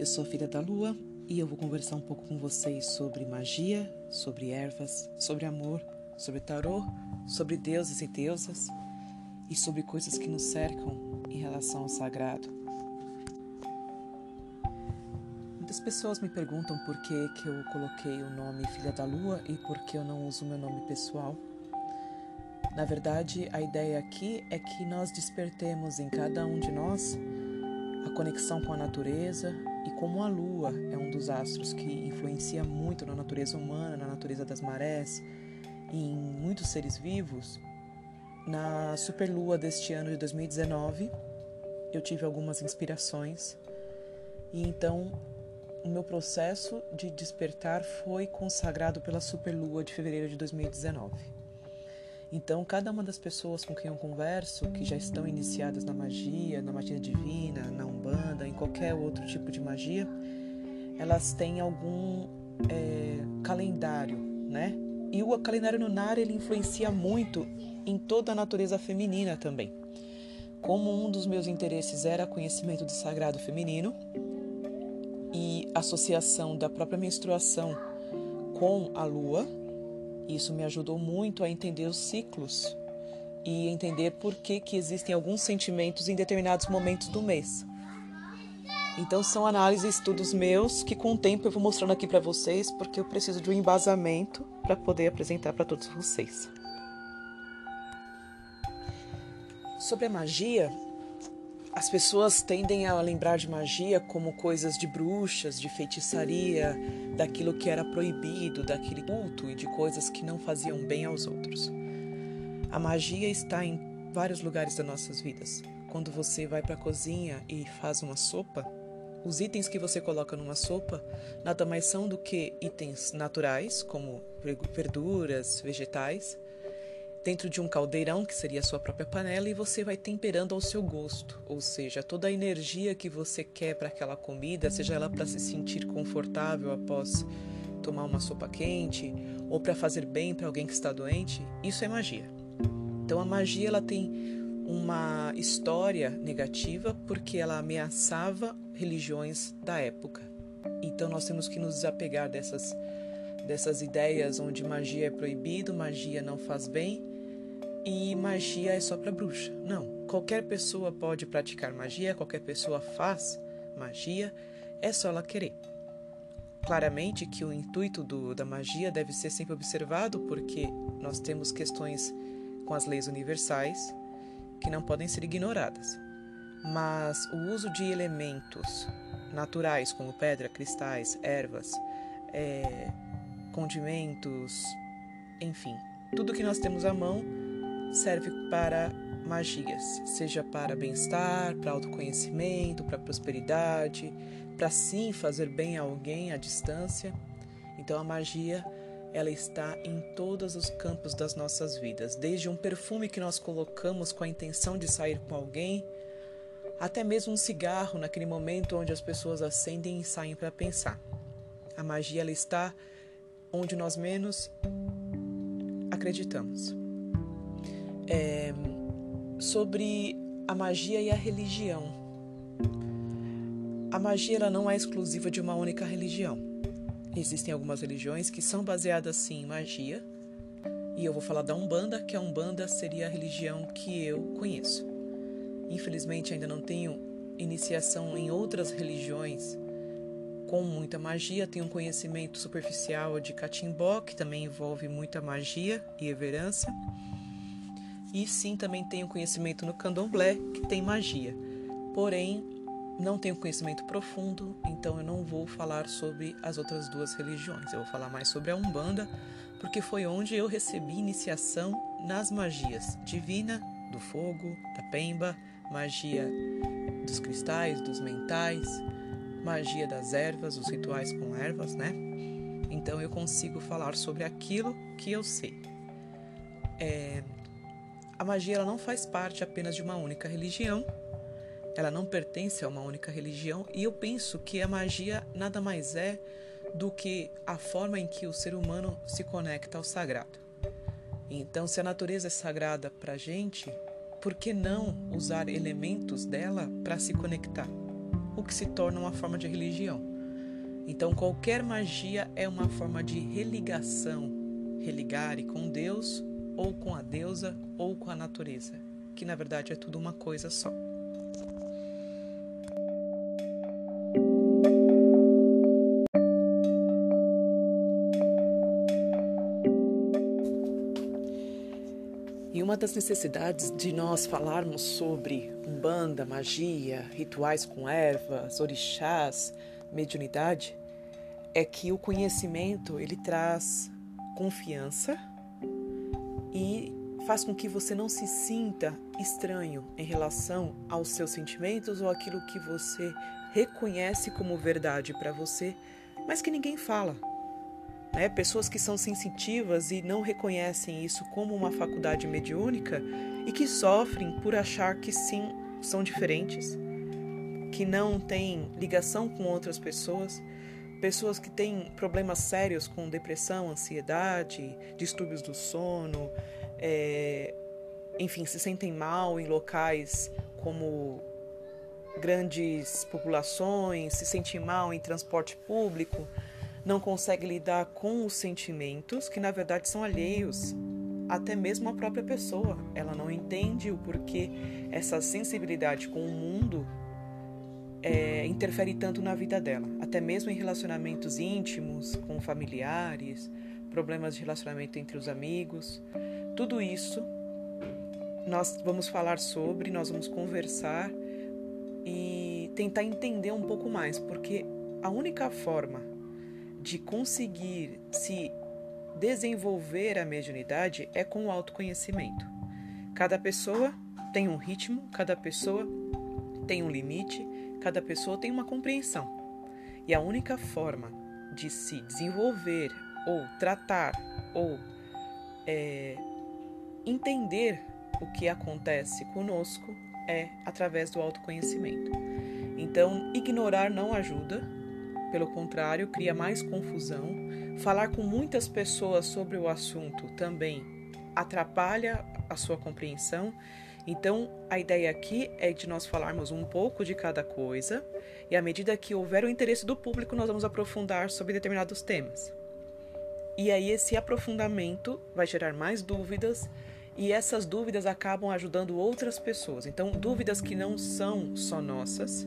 Eu sou filha da lua e eu vou conversar um pouco com vocês sobre magia, sobre ervas, sobre amor, sobre tarô, sobre deuses e deusas e sobre coisas que nos cercam em relação ao sagrado. Muitas pessoas me perguntam por que, que eu coloquei o nome Filha da Lua e por que eu não uso meu nome pessoal. Na verdade, a ideia aqui é que nós despertemos em cada um de nós a conexão com a natureza como a lua é um dos astros que influencia muito na natureza humana, na natureza das marés em muitos seres vivos, na superlua deste ano de 2019 eu tive algumas inspirações e então o meu processo de despertar foi consagrado pela superlua de fevereiro de 2019. Então, cada uma das pessoas com quem eu converso, que já estão iniciadas na magia, na magia divina, na umbanda, em qualquer outro tipo de magia, elas têm algum é, calendário, né? E o calendário lunar ele influencia muito em toda a natureza feminina também. Como um dos meus interesses era conhecimento do sagrado feminino e associação da própria menstruação com a lua, isso me ajudou muito a entender os ciclos e entender por que, que existem alguns sentimentos em determinados momentos do mês. Então são análises e estudos meus que com o tempo eu vou mostrando aqui para vocês, porque eu preciso de um embasamento para poder apresentar para todos vocês. Sobre a magia, as pessoas tendem a lembrar de magia como coisas de bruxas, de feitiçaria, daquilo que era proibido, daquele culto e de coisas que não faziam bem aos outros. A magia está em vários lugares das nossas vidas. Quando você vai para a cozinha e faz uma sopa, os itens que você coloca numa sopa nada mais são do que itens naturais, como verduras, vegetais, dentro de um caldeirão, que seria a sua própria panela, e você vai temperando ao seu gosto, ou seja, toda a energia que você quer para aquela comida, seja ela para se sentir confortável após tomar uma sopa quente ou para fazer bem para alguém que está doente, isso é magia. Então a magia ela tem uma história negativa porque ela ameaçava religiões da época. Então nós temos que nos desapegar dessas dessas ideias onde magia é proibido, magia não faz bem e magia é só para bruxa. Não, qualquer pessoa pode praticar magia, qualquer pessoa faz magia, é só ela querer. Claramente que o intuito do, da magia deve ser sempre observado, porque nós temos questões com as leis universais que não podem ser ignoradas. Mas o uso de elementos naturais, como pedra, cristais, ervas, é, condimentos, enfim, tudo que nós temos à mão serve para magias, seja para bem-estar, para autoconhecimento, para prosperidade, para sim fazer bem a alguém à distância. Então a magia, ela está em todos os campos das nossas vidas, desde um perfume que nós colocamos com a intenção de sair com alguém, até mesmo um cigarro naquele momento onde as pessoas acendem e saem para pensar. A magia ela está onde nós menos acreditamos é, sobre a magia e a religião. A magia ela não é exclusiva de uma única religião. Existem algumas religiões que são baseadas sim em magia, e eu vou falar da Umbanda, que a Umbanda seria a religião que eu conheço. Infelizmente ainda não tenho iniciação em outras religiões com muita magia, tenho um conhecimento superficial de Catimbó, que também envolve muita magia e everância. E sim, também tenho conhecimento no candomblé, que tem magia. Porém, não tenho conhecimento profundo, então eu não vou falar sobre as outras duas religiões. Eu vou falar mais sobre a Umbanda, porque foi onde eu recebi iniciação nas magias divina, do fogo, da pemba, magia dos cristais, dos mentais, magia das ervas, os rituais com ervas, né? Então eu consigo falar sobre aquilo que eu sei. É, a magia ela não faz parte apenas de uma única religião, ela não pertence a uma única religião, e eu penso que a magia nada mais é do que a forma em que o ser humano se conecta ao sagrado. Então, se a natureza é sagrada para a gente, por que não usar elementos dela para se conectar? o que se torna uma forma de religião. Então, qualquer magia é uma forma de religação, religare com Deus, ou com a deusa, ou com a natureza, que na verdade é tudo uma coisa só. E uma das necessidades de nós falarmos sobre umbanda, magia, rituais com ervas, orixás, mediunidade, é que o conhecimento ele traz confiança e faz com que você não se sinta estranho em relação aos seus sentimentos ou aquilo que você reconhece como verdade para você, mas que ninguém fala. Né? Pessoas que são sensitivas e não reconhecem isso como uma faculdade mediúnica e que sofrem por achar que sim, são diferentes, que não têm ligação com outras pessoas, pessoas que têm problemas sérios com depressão, ansiedade, distúrbios do sono, é, enfim, se sentem mal em locais como grandes populações, se sentem mal em transporte público não consegue lidar com os sentimentos que na verdade são alheios até mesmo à própria pessoa. Ela não entende o porquê essa sensibilidade com o mundo é, interfere tanto na vida dela, até mesmo em relacionamentos íntimos, com familiares, problemas de relacionamento entre os amigos. Tudo isso nós vamos falar sobre, nós vamos conversar e tentar entender um pouco mais, porque a única forma de conseguir se desenvolver a mediunidade é com o autoconhecimento. Cada pessoa tem um ritmo, cada pessoa tem um limite, cada pessoa tem uma compreensão. E a única forma de se desenvolver ou tratar ou é, entender o que acontece conosco é através do autoconhecimento. Então, ignorar não ajuda, pelo contrário, cria mais confusão. Falar com muitas pessoas sobre o assunto também atrapalha a sua compreensão. Então, a ideia aqui é de nós falarmos um pouco de cada coisa, e à medida que houver o interesse do público, nós vamos aprofundar sobre determinados temas. E aí, esse aprofundamento vai gerar mais dúvidas, e essas dúvidas acabam ajudando outras pessoas. Então, dúvidas que não são só nossas,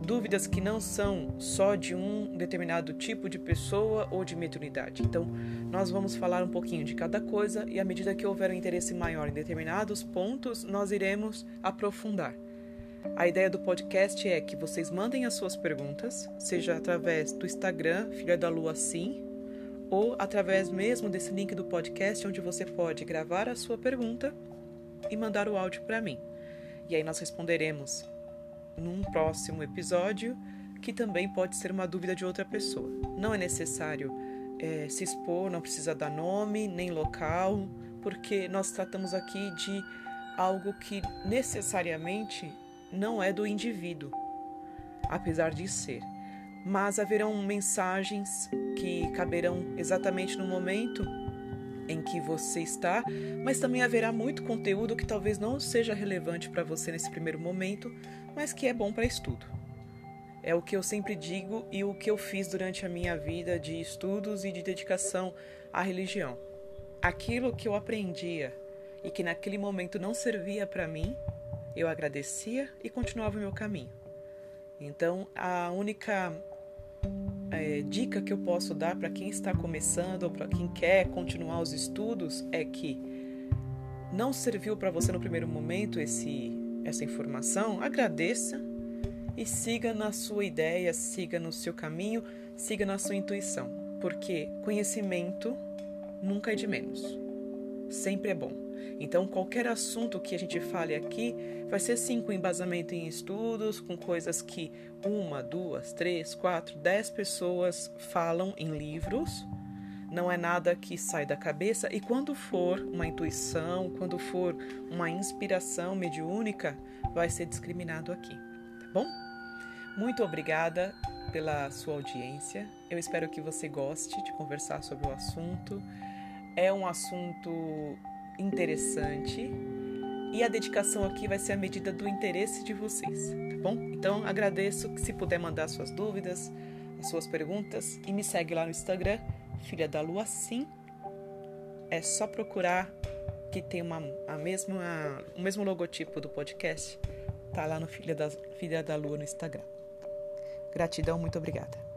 dúvidas que não são só de um determinado tipo de pessoa ou de mediunidade. Então, nós vamos falar um pouquinho de cada coisa e à medida que houver um interesse maior em determinados pontos, nós iremos aprofundar. A ideia do podcast é que vocês mandem as suas perguntas, seja através do Instagram, Filha da Lua Sim, ou através mesmo desse link do podcast, onde você pode gravar a sua pergunta e mandar o áudio para mim. E aí nós responderemos num próximo episódio, que também pode ser uma dúvida de outra pessoa. Não é necessário é, se expor, não precisa dar nome nem local, porque nós tratamos aqui de algo que necessariamente não é do indivíduo, apesar de ser. Mas haverão mensagens que caberão exatamente no momento em que você está, mas também haverá muito conteúdo que talvez não seja relevante para você nesse primeiro momento, mas que é bom para estudo. É o que eu sempre digo e o que eu fiz durante a minha vida de estudos e de dedicação à religião. Aquilo que eu aprendia e que naquele momento não servia para mim, eu agradecia e continuava o meu caminho. Então, a única é, dica que eu posso dar para quem está começando ou para quem quer continuar os estudos é que não serviu para você no primeiro momento esse essa informação, agradeça e siga na sua ideia, siga no seu caminho, siga na sua intuição, porque conhecimento nunca é de menos, sempre é bom. Então, qualquer assunto que a gente fale aqui vai ser sim com embasamento em estudos, com coisas que uma, duas, três, quatro, dez pessoas falam em livros não é nada que sai da cabeça e quando for uma intuição, quando for uma inspiração mediúnica, vai ser discriminado aqui, tá bom? Muito obrigada pela sua audiência. Eu espero que você goste de conversar sobre o assunto. É um assunto interessante e a dedicação aqui vai ser a medida do interesse de vocês, tá bom? Então agradeço se puder mandar suas dúvidas, as suas perguntas e me segue lá no Instagram, Filha da Lua Sim. É só procurar que tem uma, a mesma, o mesmo logotipo do podcast, tá lá no Filha da, Filha da Lua no Instagram. Gratidão, muito obrigada.